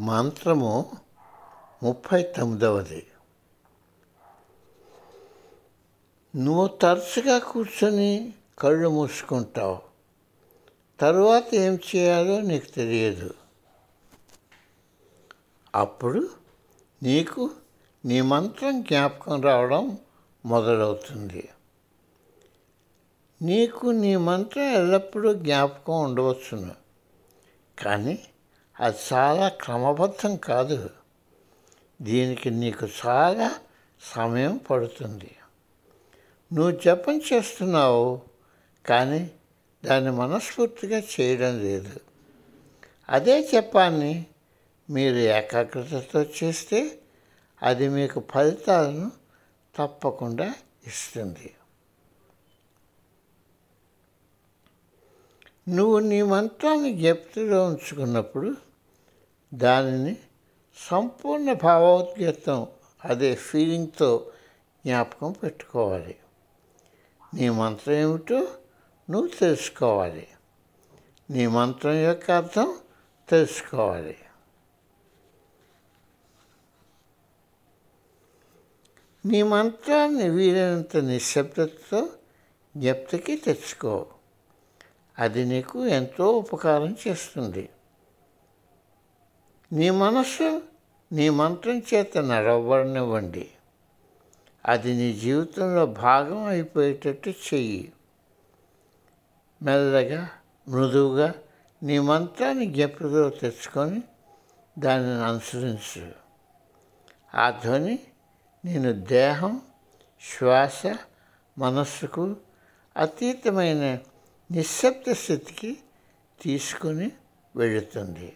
మంత్రము ముప్పై తొమ్మిదవది. నువ్వు తరచుగా కూర్చొని కళ్ళు మూసుకుంటావు. తరువాత ఏం చేయాలో నీకు తెలియదు. అప్పుడు నీకు నీ మంత్రం జ్ఞాపకం రావడం మొదలవుతుంది. నీకు నీ మంత్రం ఎల్లప్పుడూ జ్ఞాపకం ఉండవచ్చును. కానీ అది చాలా క్రమబద్ధం కాదు. దీనికి నీకు చాలా సమయం పడుతుంది. నువ్వు జపం చేస్తున్నావు కానీ దాన్ని మనస్ఫూర్తిగా చేయడం లేదు. అదే జపాన్ని మీరు ఏకాగ్రతతో చేస్తే అది మీకు ఫలితాలను తప్పకుండా ఇస్తుంది. నువ్వు నీ మంత్రాన్ని జ్ఞప్తిలో ఉంచుకున్నప్పుడు దానిని సంపూర్ణ భావోద్గతం అదే ఫీలింగ్తో జ్ఞాపకం పెట్టుకోవాలి. నీ మంత్రం ఏమిటో నువ్వు తెలుసుకోవాలి. నీ మంత్రం యొక్క అర్థం తెలుసుకోవాలి. నీ మంత్రాన్ని వీలైనంత నిశ్శబ్దతతో జ్ఞప్తికి తెచ్చుకో. అది నీకు ఎంతో ఉపకారం చేస్తుంది. నీ మనస్సు నీ మంత్రం చేత నడవబడనివ్వండి అది నీ జీవితంలో భాగం అయిపోయేటట్టు చెయ్యి. మెల్లగా మృదువుగా నీ మంత్రాన్ని జ్ఞప్తిలో తెచ్చుకొని దానిని అనుసరించు. ఆ ధ్వని నేను దేహం శ్వాస మనస్సుకు అతీతమైన నిశ్శబ్ద స్థితికి తీసుకొని వెళుతుంది.